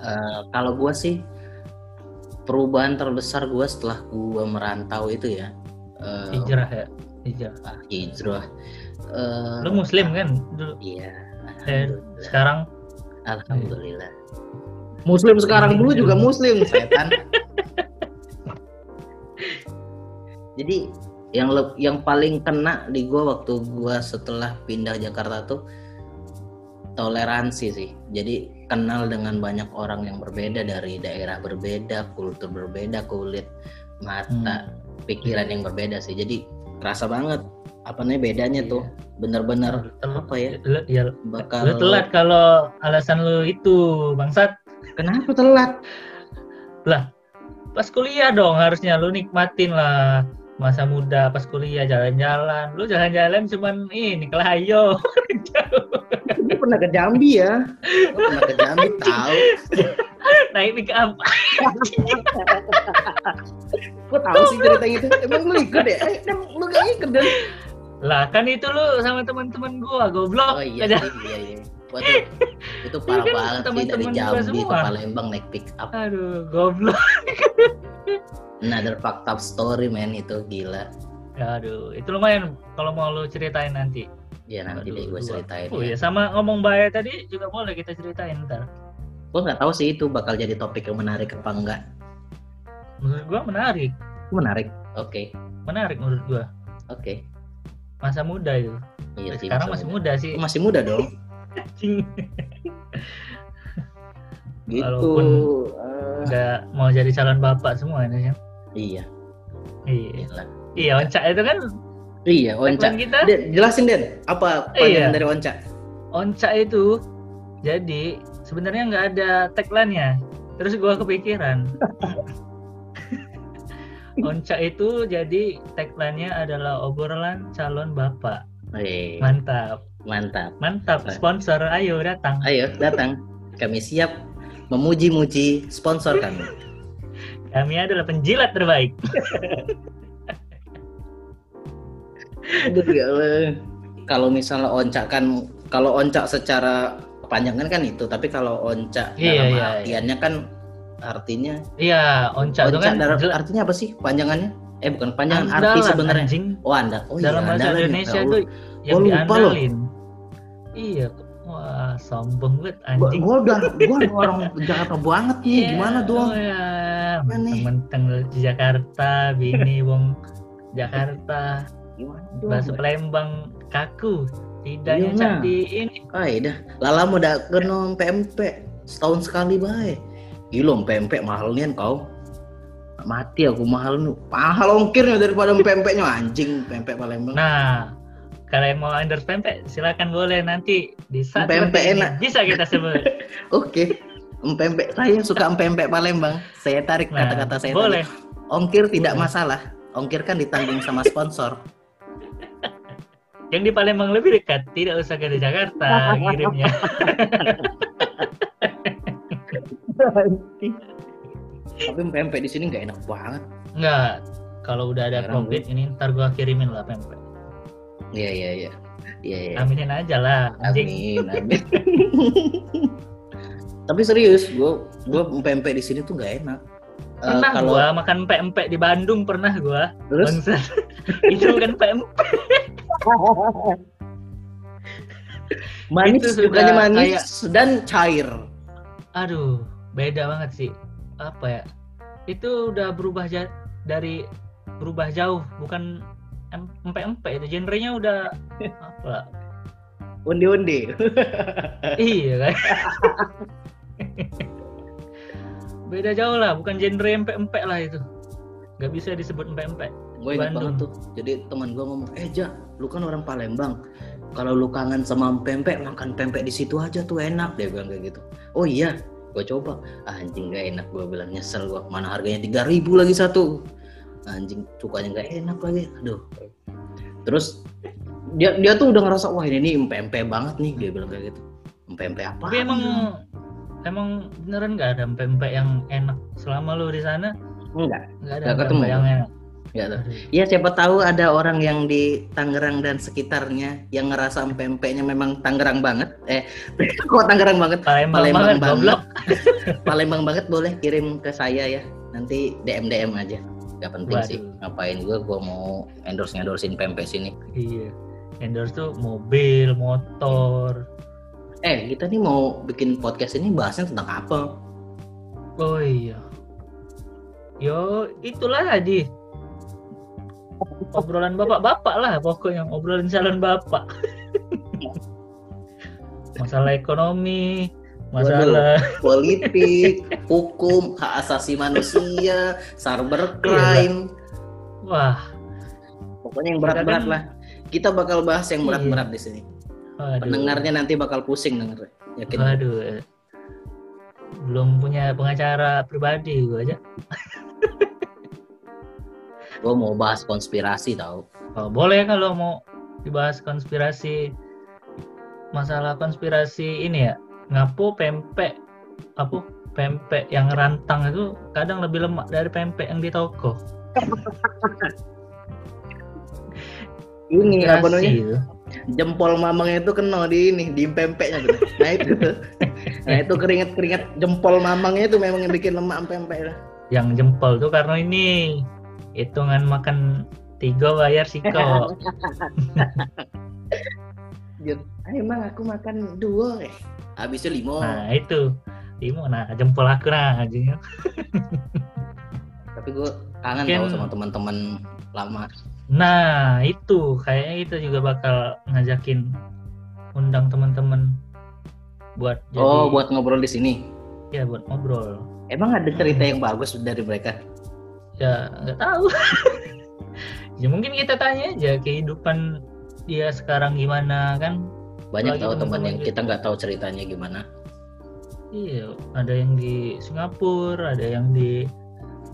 Eh, kalau gua sih perubahan terbesar gua setelah gua merantau itu ya eh, hijrah ya? Hijrah. Ah, hijrah. Eh, lu muslim kan? Dulu. Iya Eh, alhamdulillah. sekarang? Alhamdulillah. Muslim sekarang dulu juga muslim setan jadi yang le- yang paling kena di gua waktu gua setelah pindah Jakarta tuh toleransi sih. Jadi kenal dengan banyak orang yang berbeda dari daerah berbeda kultur berbeda kulit mata pikiran yang berbeda sih. Jadi kerasa banget apa namanya bedanya Iya. tuh bener-bener apa ya? lu, ya, bakal lu telat kalau alasan lu itu bangsat. Kenapa telat? Pas kuliah dong harusnya lu nikmatin lah masa muda pas kuliah jalan-jalan lu jalan-jalan cuman ini ke Layo Gue pernah ke Jambi ya. Gue pernah ke Jambi tahu. naik pick up Gue tahu sih cerita itu. Emang lu ikut ya? Eh, em, lu gak ikut dan. lah kan itu lu sama teman-teman gua goblok Oh iya, iya, iya. Tuh, itu parah Iya kan, banget sih dari gua Jambi ke. Palembang naik pick up. aduh goblok Another fucked up story man itu gila. aduh itu lumayan kalau mau lu ceritain nanti Ya nanti Aduh, deh gue ceritain oh iya ya. sama ngomong bahaya tadi juga boleh kita ceritain ntar Gue nggak tahu sih itu bakal jadi topik yang menarik apa enggak. menurut gua menarik Menarik. Oke, menarik menurut gua oke. masa muda itu Iya sih. sekarang masih muda. muda sih masih muda dong. Anjing. Gitu. Walaupun- udah mau jadi calon bapak semua ini ya iya. iya Gila. iya Onca itu kan Iya, Onca. tagline kita Den, jelasin Den, apa Iya. panjangan dari Onca? Onca itu jadi sebenarnya nggak ada tagline-nya terus gua kepikiran Onca itu jadi tagline-nya adalah obrolan calon bapak Wih, mantap mantap. mantap sponsor ayo datang Ayo datang, kami siap memuji-muji sponsor kami. Kami adalah penjilat terbaik. Aduh ya Allah. Kalau misalnya oncak kan, kalau oncak secara panjangan kan itu, tapi kalau oncak Iya, dalam iya, artiannya kan artinya Iya, oncak itu oncak kan dalam- artinya apa sih panjangannya? Eh bukan panjangan arti sebenarnya. anjing. Oh anda, oh dalam iya, bahasa ya. Indonesia Ya itu Allah. yang Gua lupa loh. Iya, wah sombong banget anjing. gua udah, gua orang Jakarta banget nih, Iya, gimana dong? Oh ya, nih? lu di Jakarta, bini wong Jakarta, Gimana dong? bahasa Palembang kaku. Tidak Iya, nyecap nah. di ini. Ah, dah. Lala mau dak kena PMP setahun sekali bae. Gila PMP mahal nian kau. Mati aku mahal nu. Mahal ongkirnya daripada PMP-nya anjing PMP Palembang. Nah, kalau yang mau endorse pempek, silakan boleh nanti di saat Pempek enak. bisa kita sebut. Oke. Empempek saya suka empempek Palembang. Saya tarik Nah, kata-kata saya boleh. tadi. Ongkir tidak Boleh. masalah. Ongkir kan ditanggung sama sponsor. Yang di Palembang lebih dekat, tidak usah ke Jakarta kirimnya. Tapi empempek di sini nggak enak banget. Enggak, kalau udah ada Sekarang COVID ini ntar gua kirimin lah pempek. Iya iya iya. Iya iya. Aminin aja lah, anjing. Amin, amin. Tapi serius, gue gue pempek di sini tuh nggak enak. Eh, Pernah kalau gua makan pempek di Bandung pernah gua. terus itu bukan pempek. manis itu sudah bukannya manis dan cair. Aduh, beda banget sih. Apa ya? Itu udah berubah ja- dari berubah jauh, bukan em- empek-empek itu genrenya udah apa? Onde-onde. iya kan? beda jauh lah, bukan genre empek-empek lah itu. Gak bisa disebut empek-empek. Gue ingat Bandung. banget tuh. Jadi teman gue ngomong, eh Ja, lu kan orang Palembang. Kalau lu kangen sama pempek, makan pempek di situ aja tuh enak. Dia bilang kayak gitu. Oh iya, gue coba. Ah, anjing gak enak. Gue bilang nyesel gue. Mana harganya 3000 lagi satu. Anjing cukanya gak enak lagi. Aduh. Terus dia dia tuh udah ngerasa wah ini nih empek banget nih dia bilang kayak gitu. Empek apa? Tapi emang emang beneran nggak ada pempek yang enak selama lu di sana? enggak. Nggak ada Nggak ketemu. yang enak. Ya. Aduh. Ya siapa tahu ada orang yang di Tangerang dan sekitarnya yang ngerasa pempeknya memang Tangerang banget. Eh, kok Tangerang banget? Palembang, Palembang banget, banget. goblok. Palembang banget boleh kirim ke saya ya. Nanti DM DM aja. Gak penting sih. Waduh. Ngapain gue? Gue mau endorse endorsein pempek sini. Iya. Endorse tuh mobil, motor. Eh, kita nih mau bikin podcast ini bahasnya tentang apa? Oh iya. Yo, itulah Adi. Obrolan bapak-bapak lah pokoknya obrolan calon bapak. masalah ekonomi, masalah Politik, hukum, hak asasi manusia, cybercrime. wah, Pokoknya yang berat-berat lah. Kita bakal bahas yang Iya. berat-berat di sini. waduh. Pendengarnya nanti bakal pusing denger. Yakin? Waduh. Belum punya pengacara pribadi gua aja. Gue mau bahas konspirasi tau. Oh, boleh kalau mau dibahas konspirasi masalah konspirasi ini ya ngapo pempek apa pempek yang rantang itu kadang lebih lemak dari pempek yang di toko Ini apa namanya? Jempol mamangnya itu kena di ini, di pempeknya gitu. Nah itu. nah itu keringet-keringet jempol mamangnya itu memang yang bikin lemak pempek lah. yang jempol tuh karena ini hitungan makan tiga bayar siko Jun, "Ah, emang aku makan dua eh. Habisnya lima. nah itu Timo nah jempol aku nah aja Tapi gue kangen Mungkin- tau sama teman-teman lama. nah itu kayaknya itu juga bakal ngajakin undang teman-teman buat jadi Oh, buat ngobrol di sini. ya buat ngobrol Emang ada cerita yang bagus dari mereka? ya nggak tahu ya mungkin kita tanya aja kehidupan dia sekarang gimana kan Banyak tahu teman yang kita nggak tahu ceritanya gimana. iya ada yang di Singapura ada yang di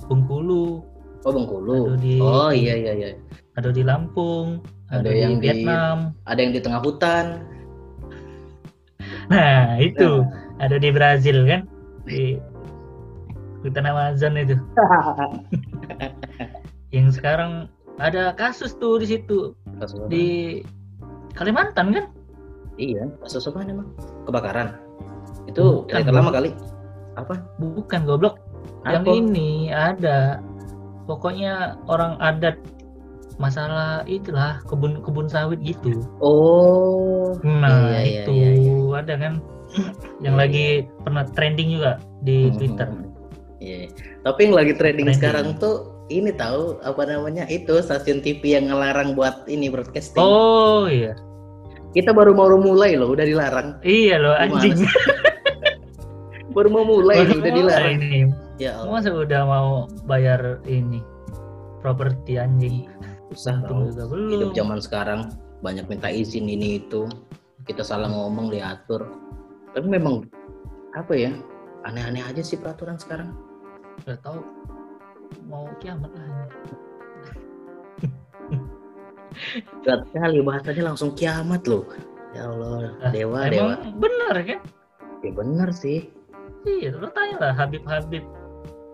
Bengkulu. Oh, Bengkulu. ada di Oh, iya iya iya. ada di Lampung ada, Ada di yang di- Vietnam. Ada yang di tengah hutan. nah itu. Ada di Brazil kan? Di hutan Amazon itu. Yang sekarang ada kasus tuh di situ. Kasus di Kalimantan kan Iya, kasus apa emang? Kebakaran. Itu Bukan, lama kali. Apa? bukan goblok yang Apa? ini ada pokoknya orang adat masalah itulah kebun kebun sawit gitu Oh. nah Iya, iya, itu iya, iya. ada kan yang Iya, lagi pernah trending juga di Hmm, Twitter hmm, hmm. Iya. Tapi yang lagi trending Trending. sekarang tuh ini tahu apa namanya itu stasiun TV yang ngelarang buat ini broadcasting. oh iya Kita baru mau mulai loh, udah dilarang. iya loh anjing? Baru mau mulai nih, Baru udah dilarang. ini Ya Allah, masa udah mau bayar ini properti anjing untung tau. juga Hidup zaman sekarang banyak minta izin ini itu. Kita salah ngomong diatur. Tapi memang apa ya? Aneh-aneh aja sih peraturan sekarang. udah tahu mau kiamat lah. Berat sekali bahasanya langsung kiamat loh. Ya Allah, Ah, dewa, dewa. emang bener kan Ya bener sih. iya lo tanya lah Habib Habib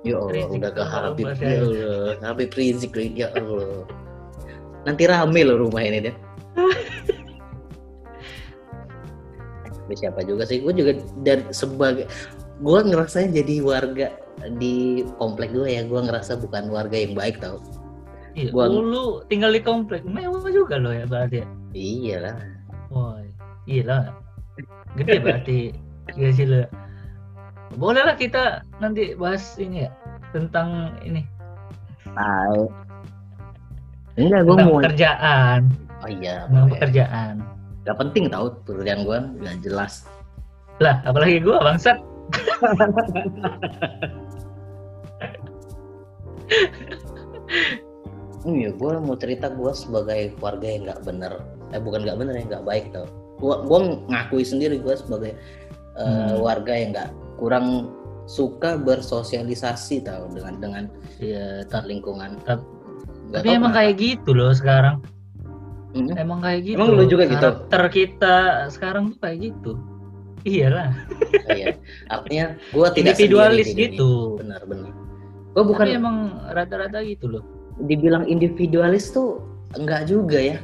Ya Allah, Rizik udah ke Habib. Ya. Allah, Habib Rizik, ya Allah. Nanti rame loh rumah ini deh. Tapi siapa juga sih? Gue juga dan sebagai gue ngerasanya jadi warga di komplek gue ya gue ngerasa bukan warga yang baik tau Iya, Gua- oh, lu tinggal di komplek mewah juga lo ya berarti. ya? iya lah Wah, iya lah. Gede berarti gaji lo. Boleh lah kita nanti bahas ini ya tentang ini tahu enggak gue mau pekerjaan, oh iya tentang pekerjaan. gak penting tau pekerjaan gue gak jelas Lah, apalagi gua bangsat. Iya, gue mau cerita gue sebagai warga yang nggak bener, eh bukan nggak bener ya nggak baik tau. Gue gue ngakui sendiri gue sebagai Hmm. warga yang nggak kurang suka bersosialisasi tau dengan dengan tar lingkungan. Tapi tahu emang kenapa. kayak gitu loh sekarang. Hmm. Emang kayak gitu. Emang lu juga gitu? Karakter kita sekarang tuh kayak gitu. Iyalah, Iya. Artinya gue tidak individualis gitu. Benar benar. Gue bukan Tapi emang rata-rata gitu loh. Dibilang individualis tuh enggak juga ya.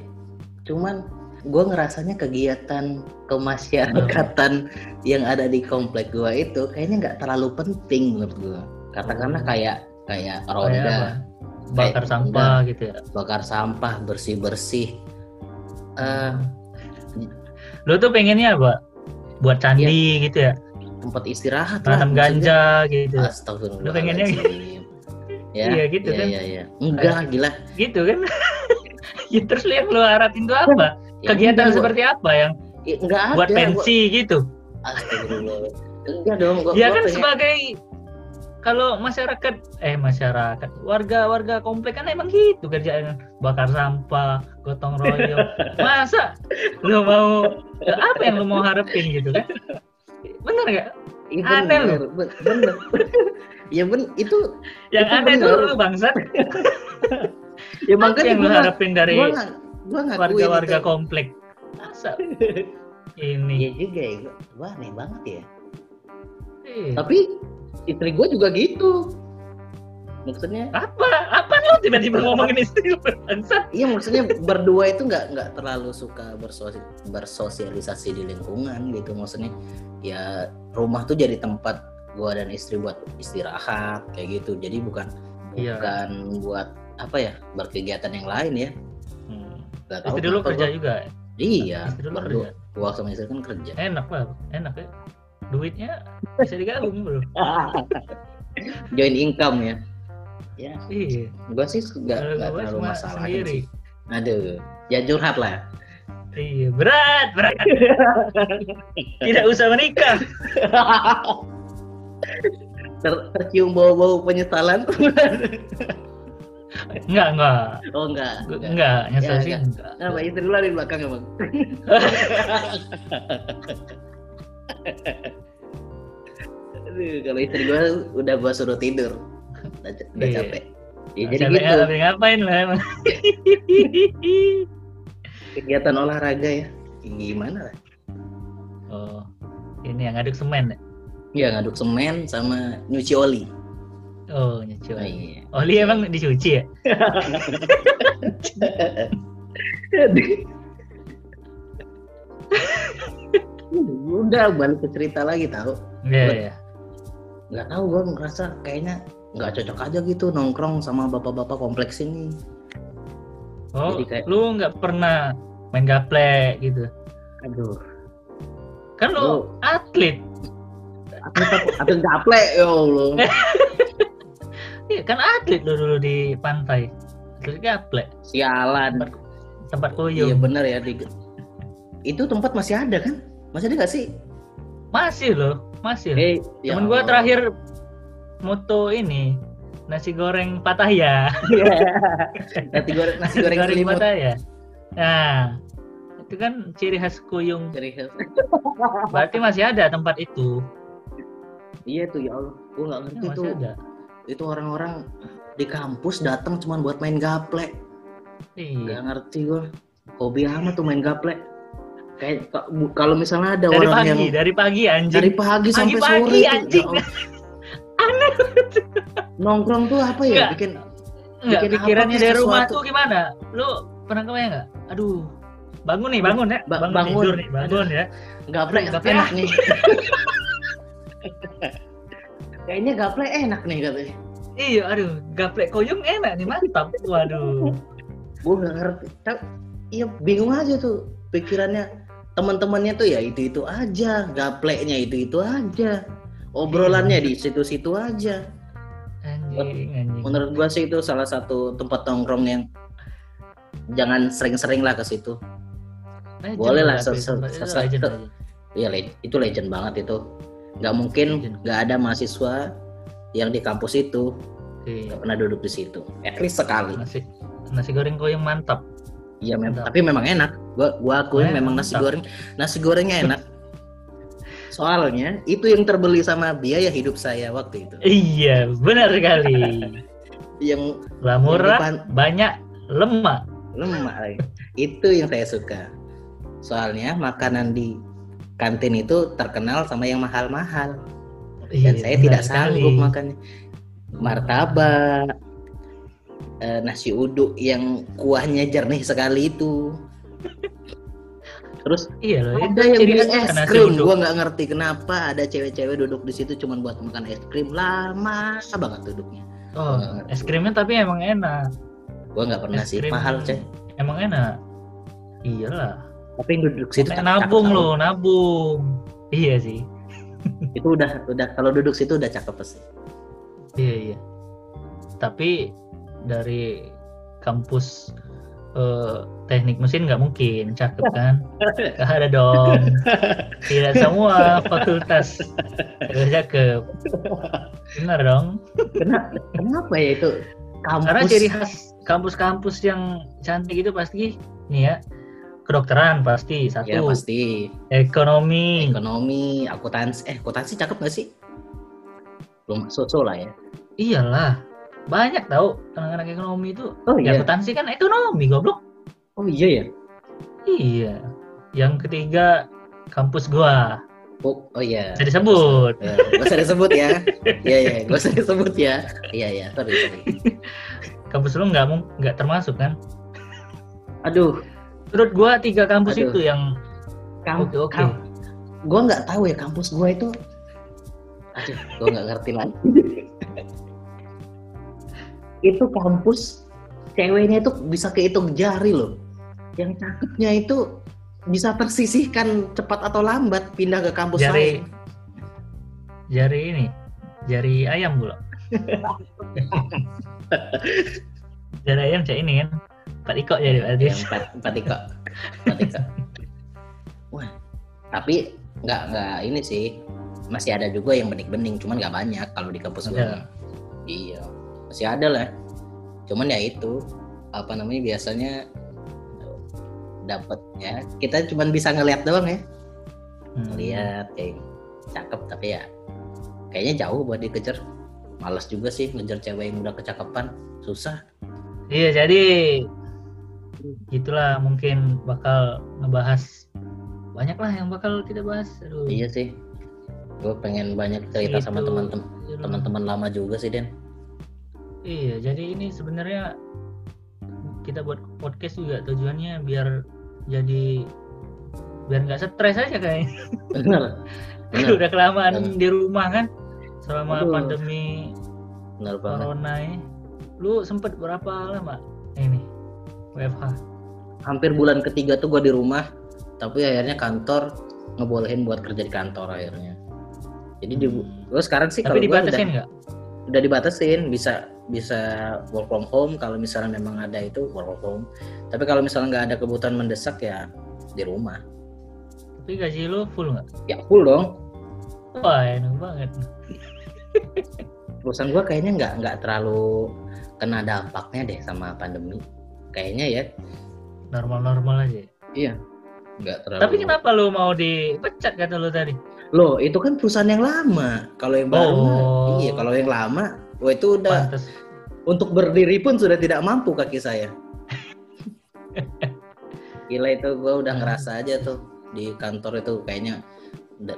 Cuman gue ngerasanya kegiatan kemasyarakatan yang ada di komplek gue itu kayaknya nggak terlalu penting menurut gue. Katakanlah Oh. kayak kayak Kayak ronda, Bakar Kayak- sampah gitu ya. bakar sampah, bersih bersih. Eh Lo tuh pengennya apa? Buat candi gitu ya. tempat istirahat. Tanam ganja gitu. Astagfirullahaladzim. Lu pengennya ya, Iya, gitu iya, kan. Iya, iya. Enggak lah, gila. Gitu kan. ya terus lu yang lo harapin tuh apa? Ya, Kegiatan enggak, seperti apa yang gua- ya, enggak ada. buat gua- pensi gitu? Astagfirullah. Enggak dong, gua, Ya gua kan pengen- sebagai kalau masyarakat eh masyarakat warga-warga komplek kan emang gitu kerjaan bakar sampah gotong royong masa lu mau apa yang lu mau harapin gitu kan bener gak Iya Aneh bener, be- bener. Ya ben itu yang Itu aneh bener. tuh lu bangsat ya makanya yang harapin dari gua, gua warga-warga itu. komplek masa ini Iya juga ya, gua aneh banget ya. Iya. Tapi istri gua juga gitu. Maksudnya, apa apa lu tiba-tiba ngomongin istri lu bangsat iya maksudnya berdua itu nggak nggak terlalu suka bersosi, bersosialisasi di lingkungan gitu. Maksudnya ya rumah tuh jadi tempat gua dan istri buat istirahat kayak gitu. Jadi bukan Iya. bukan buat apa ya berkegiatan yang lain ya. hmm. Gak tahu istri lu kenapa kerja gua- juga Iya, istri lu berdua. kerja Gua sama istri kan kerja. enak lah enak ya duitnya bisa digabung bro Join income ya. Ya, iya gua sih nggak nggak terlalu masalah sendiri sih. Aduh, ya curhat lah. iya berat berat tidak usah menikah Ter tercium bau-bau penyesalan? enggak enggak oh enggak. Enggak. enggak nyesel Ya, sih enggak. Kenapa istri lu ada di belakang emang? Aduh, kalau istri gua udah gua suruh tidur. Udah, udah Iya. capek. Ya, jadi Capek gitu. ngapain- ngapain lah emang Kegiatan olahraga ya. Gimana lah? oh ini yang ngaduk semen ya? Iya ngaduk semen sama nyuci oli. Oh, nyuci Oh, oli. iya. Oli emang dicuci ya? Udah balik ke cerita lagi tahu. Iya, iya. Nggak tahu gue ngerasa kayaknya nggak cocok aja gitu nongkrong sama bapak-bapak kompleks ini. Oh, Jadi kayak- lu nggak pernah main gaple gitu? Aduh. Kan lu Lu- atlet. Atlet atlet gaple ya Allah. Iya, kan atlet lu dulu di pantai. Atlet gaple, Sialan. tempat Iya kuyung. bener ya. Di... Itu tempat masih ada kan? Masih ada nggak sih? Masih loh, masih. Eh, ya Cuman gua Allah. terakhir moto ini nasi goreng Pataya. nasi goreng nasi goreng selimut. Pataya. Nah, itu kan ciri khas kuyung. Ciri khas. Berarti masih ada tempat itu. Iya tuh ya Allah. Gue nggak Ya, ngerti masih tuh. ada. Itu orang-orang di kampus datang cuma buat main gaple. Iya. Gak ngerti gue. Hobi amat tuh main gaple. Kayak kalau misalnya ada Dari orang pagi, yang dari pagi anjing. dari pagi sampai Pagi-pagi, sore tuh, anjing. ya Allah. Nongkrong tuh apa ya? Enggak. Bikin Enggak, bikin apa pikirannya dari rumah sesuatu. tuh gimana? Lu pernah kebayang nggak? Aduh, bangun nih, bangun ya. Ba- bangun, bangun. tidur nih, bangun ya. gaple Gaple enak nih. Kayaknya gaple enak nih katanya. Iya, aduh, gaplek koyung enak nih, mantap. Waduh. Gue gak ngerti. Ta- Iya bingung aja tuh pikirannya teman-temannya tuh ya itu itu aja, gapleknya itu itu aja, obrolannya di situ-situ aja. Anjing, anjing. Menurut gua sih itu salah satu tempat nongkrong yang jangan sering-sering lah ke situ. Legend boleh lah, tapi se- itu legend. Iya itu legend banget itu. Nggak mungkin Legend. nggak ada mahasiswa yang di kampus itu Iya. nggak pernah duduk di situ. At least sekali. Nasi nasi goreng koyong mantap. Iya mem- Mantap. tapi memang enak. Gua gua akuin Eh, memang nasi mantap. goreng nasi gorengnya enak. Soalnya itu yang terbeli sama biaya hidup saya waktu itu. Iya, benar sekali. Yang Lah murah, depan- banyak lemak. lemak lagi. itu yang saya suka. Soalnya makanan di kantin itu terkenal sama yang mahal-mahal. Dan Iya, saya benar tidak sekali. sanggup makannya. Martabak, eh, nasi uduk yang kuahnya jernih sekali itu. Terus Iya loh, ada yang khas es krim gua nggak ngerti kenapa ada cewek-cewek duduk di situ cuma buat makan es krim lama banget duduknya Oh, es krimnya tapi emang enak. gua nggak pernah Es sih mahal cek Emang enak. Iyalah. Tapi yang duduk situ cakep- nabung cakep lo, nabung. Iya sih. itu udah udah kalau duduk situ udah cakep pasti Iya iya. Tapi dari kampus eh, teknik mesin nggak mungkin cakep kan? Gak ada dong. Tidak semua fakultas harus cakep. Benar dong. kenapa kenapa ya itu kampus Karena ciri khas kampus-kampus yang cantik itu pasti nih ya kedokteran pasti satu, ya pasti ekonomi, ekonomi akuntansi eh akuntansi cakep gak sih belum so lah ya iyalah banyak tahu anak-anak ekonomi itu. oh Ya akuntansi kan ekonomi goblok. oh iya ya Iya. Yang ketiga kampus gua. oh, oh iya Bisa disebut. Ya, gak usah disebut ya. Iya iya, gak usah disebut ya. Iya iya, sorry sorry. Kampus lu nggak nggak termasuk kan? Aduh, Menurut gua tiga kampus Aduh. itu yang kam oke kam- gua nggak tahu ya kampus gua itu. Aduh, gua nggak ngerti lagi. itu kampus ceweknya itu bisa kehitung jari loh. Yang cakepnya itu bisa tersisihkan cepat atau lambat pindah ke kampus Jari- lain. Jari ini, jari ayam pula. jari ayam cak ini kan. Empat ikok jadi berarti. Ya, empat empat iko. Empat iko. Wah, tapi nggak nggak ini sih masih ada juga yang bening-bening, cuman nggak banyak kalau di kampus gue. Iya, masih ada lah. Cuman ya itu apa namanya biasanya dapat ya kita cuman bisa ngeliat doang ya Hmm. ngeliat kayak cakep tapi ya kayaknya jauh buat dikejar males juga sih ngejar cewek yang udah kecakapan susah Iya jadi gitulah mungkin bakal ngebahas banyak lah yang bakal kita bahas. Aduh. iya sih gue pengen banyak cerita Gitu. sama teman-teman Iya, teman-teman lama juga sih Den Iya, jadi ini sebenarnya kita buat podcast juga tujuannya biar jadi biar nggak stres aja kayaknya. bener bener Udah kelamaan Bener. di rumah kan selama Aduh. pandemi bener corona ini. Lu sempet berapa lama ini WFH? hampir bulan ketiga tuh gue di rumah tapi akhirnya kantor ngebolehin buat kerja di kantor akhirnya jadi di gue sekarang sih kalau Hmm. Udah, dibatasin nggak? udah dibatasin bisa bisa work from home kalau misalnya memang ada itu work from home tapi kalau misalnya nggak ada kebutuhan mendesak ya di rumah Tapi gaji lu full nggak? ya full dong Wah enak banget. perusahaan gue kayaknya nggak nggak terlalu kena dampaknya deh sama pandemi kayaknya ya Normal-normal aja. iya nggak terlalu Tapi kenapa lu mau dipecat kata lu tadi? loh itu kan perusahaan yang lama kalau yang baru Oh. iya kalau yang lama wah itu udah Pantes. untuk berdiri pun sudah tidak mampu kaki saya gila itu gue udah ngerasa aja tuh di kantor itu kayaknya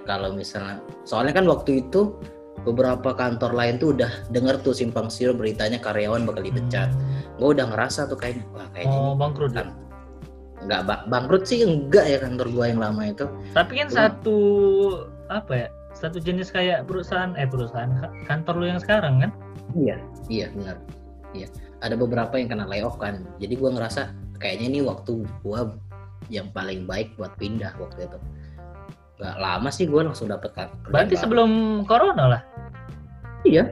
kalau misalnya soalnya kan waktu itu beberapa kantor lain tuh udah denger tuh simpang siur beritanya karyawan bakal dipecat. Hmm. gue udah ngerasa tuh kayaknya wah kayaknya Oh bangkrut kan nggak ba- bangkrut sih enggak ya kantor gua yang lama itu. Tapi kan Cuma- satu apa ya? Satu jenis kayak perusahaan eh perusahaan ka- kantor lu yang sekarang kan? iya iya benar. Iya. Ada beberapa yang kena layoff kan. Jadi gua ngerasa kayaknya ini waktu gua yang paling baik buat pindah waktu itu nggak lama sih gua langsung dapet kan Berarti sebelum corona lah. iya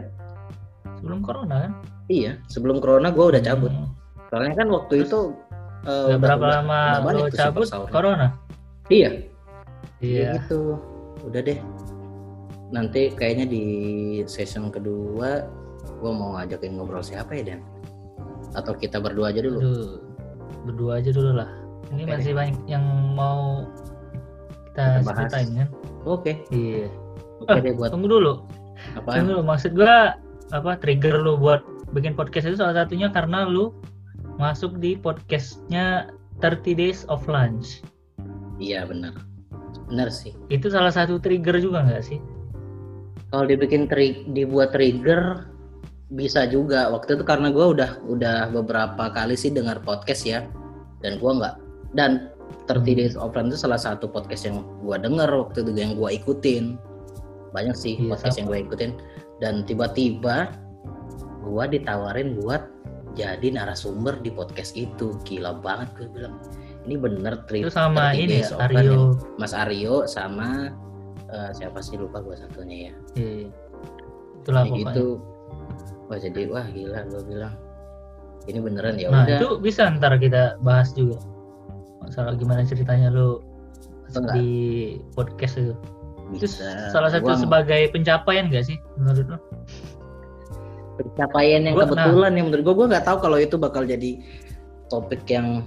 Sebelum corona kan? iya sebelum corona gua udah cabut Hmm. soalnya kan waktu Terus itu eh, Udah berapa lama udah balik lu tuh cabut corona? iya Iya. gitu udah deh nanti kayaknya di session kedua gua mau ngajakin ngobrol siapa ya Dan atau kita berdua aja dulu Aduh, berdua aja dulu lah. Ini Oke. masih banyak yang mau kita, Kita bahas. ceritain kan? oke Iya. oke deh buat Tunggu dulu. apaan Tunggu dulu. Maksud gua apa trigger lu buat bikin podcast itu salah satunya karena lu masuk di podcastnya 30 Days of Lunch. iya benar benar sih Itu salah satu trigger juga nggak sih? kalau dibikin tri dibuat trigger bisa juga waktu itu karena gua udah udah beberapa kali sih dengar podcast ya dan gua nggak dan 30 Days of Run itu salah satu podcast yang gua denger waktu itu yang gua ikutin. Banyak sih Iya, podcast sama. yang gua ikutin. Dan tiba-tiba gua ditawarin buat jadi narasumber di podcast itu. Gila banget gue bilang. Ini bener tri- Itu sama 30 ini Days ya, of Run yang Aryo. Mas Aryo sama eh, siapa sih lupa gua satunya ya. Iya. Itulah pokoknya. gitu. Wah jadi wah gila gue bilang. Ini beneran ya nah udah. itu bisa ntar kita bahas juga masalah gimana ceritanya lu masuk di podcast itu. Itu salah satu Gua sebagai pencapaian gak sih menurut lu? pencapaian yang Gua- kebetulan yang menurut gue gue nggak tahu kalau itu bakal jadi topik yang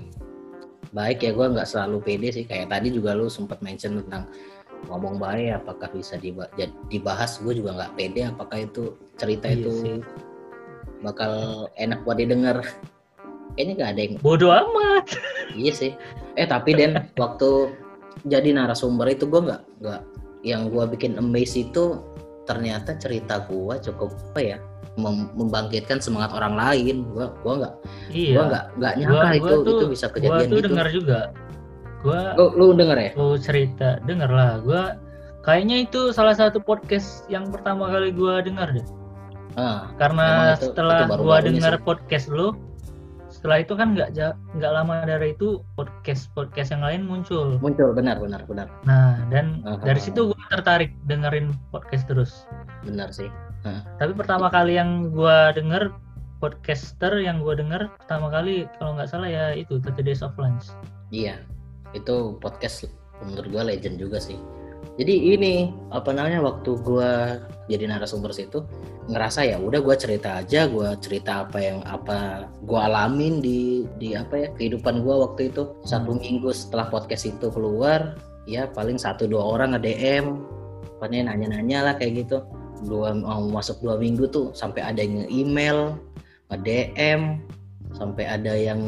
baik ya. Gue nggak selalu pede sih. Kayak tadi juga lu sempat mention tentang ngomong baik apakah bisa dibahas. Gue juga nggak pede apakah itu cerita Iya itu sih. bakal enak buat didengar kayaknya nggak ada yang Bodoh amat. Iya sih. Eh tapi Den, waktu jadi narasumber itu gue nggak nggak yang gue bikin amaze itu ternyata cerita gue cukup apa ya mem- membangkitkan semangat orang lain. Gue gua nggak Iya. gua nggak nggak nyangka Gua- itu gua tuh- itu bisa Gua kejadian tuh gitu. dengar juga. Gua Lu, lu denger ya? lu cerita, denger lah. Gua kayaknya itu salah satu podcast yang pertama kali gua dengar deh. Ah, Karena itu- setelah gua baru-barunya dengar podcast lu, setelah itu kan nggak nggak lama dari itu podcast podcast yang lain muncul. muncul benar benar benar Nah, dan Aha. dari situ gue tertarik dengerin podcast terus. benar sih. Tapi pertama kali yang gue denger podcaster yang gue denger pertama kali kalau nggak salah ya itu 30 Days of Lunch. Iya, itu podcast menurut gue legend juga sih. Jadi ini apa namanya waktu gua jadi narasumber situ ngerasa ya udah gua cerita aja, gua cerita apa yang apa gua alamin di di apa ya kehidupan gua waktu itu. Satu minggu setelah podcast itu keluar ya paling satu dua orang nge DM pokoknya nanya-nanya lah kayak gitu. Dua mau masuk dua minggu tuh sampai ada yang email nge DM sampai ada yang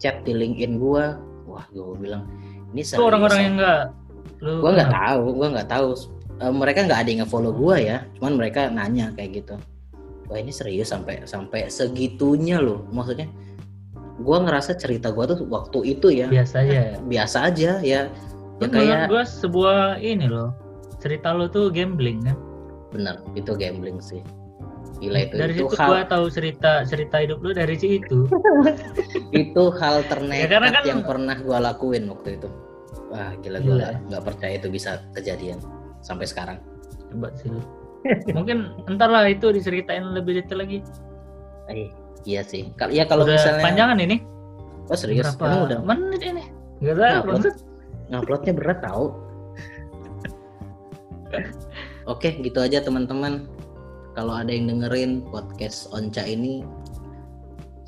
chat di LinkedIn gua. Wah gua bilang ini orang-orang yang nggak lu gue nggak kenal? tahu gue nggak tahu. Uh, mereka nggak ada yang nge-follow gue ya. Cuman mereka nanya kayak gitu. Wah ini serius sampai sampai segitunya loh. Maksudnya gue ngerasa cerita gue tuh waktu itu ya. Biasa aja ya? biasa aja ya. Ya kayak gue sebuah ini loh cerita lo tuh gambling kan? Bener itu gambling sih. Gila itu dari itu situ hal gue tahu cerita cerita hidup lo dari situ. Itu hal ternekat Ya, kan- yang pernah gue lakuin waktu itu wah gila gue Gila. nggak percaya itu bisa kejadian sampai sekarang. Hebat sih. Mungkin entar lah itu diceritain lebih detail lagi. Eh, iya sih. Kal- ya kalau udah misalnya panjangan ini? Oh serius? Berapa Emang udah? menit ini? Gak tahu Ngupload. nguploadnya berat tau. Oke gitu aja teman-teman. Kalau ada yang dengerin podcast Onca ini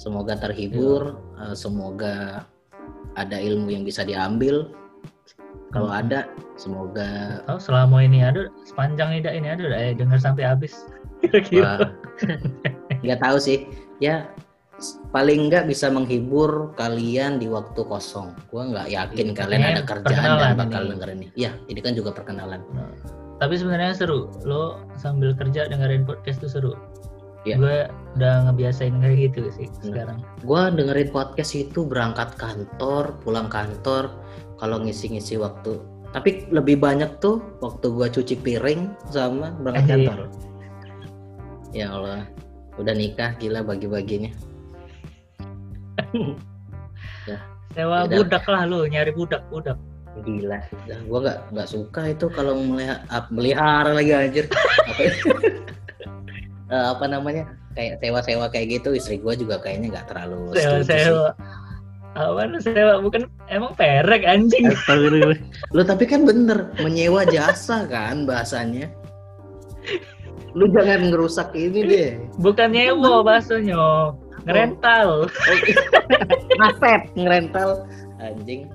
semoga terhibur. Iya. eh, semoga ada ilmu yang bisa diambil kalau Hmm. ada semoga. Tahu selama ini ada sepanjang ida ini ada eh, dengar sampai habis. Kira-kira. Nggak tahu sih. Ya paling nggak bisa menghibur kalian di waktu kosong. Gua nggak yakin Iya, kalian ini ada kerjaan dan bakal ini. dengerin ini. Ya ini kan juga perkenalan. Tapi sebenarnya seru. Lo sambil kerja dengerin podcast tuh seru. Iya. gue udah ngebiasain kayak gitu sih sekarang. Gua dengerin podcast itu berangkat kantor pulang kantor kalau ngisi-ngisi waktu. Tapi lebih banyak tuh waktu gua cuci piring sama berangkat Eh, kantor. ya Allah udah nikah gila bagi-baginya. Sewa Beda. budak lah lo nyari budak budak. Gila. Dah, gua nggak nggak suka itu kalau melihat melihara lagi anjir. Apa, Eh, apa namanya? Kayak sewa-sewa kayak gitu istri gua juga kayaknya nggak terlalu sewa sih. sewa bukan emang perek anjing Lu tapi kan bener menyewa jasa kan bahasanya. Lu jangan ngerusak ini deh. bukan nyewa bahasanya ngerental Aset ngerental anjing.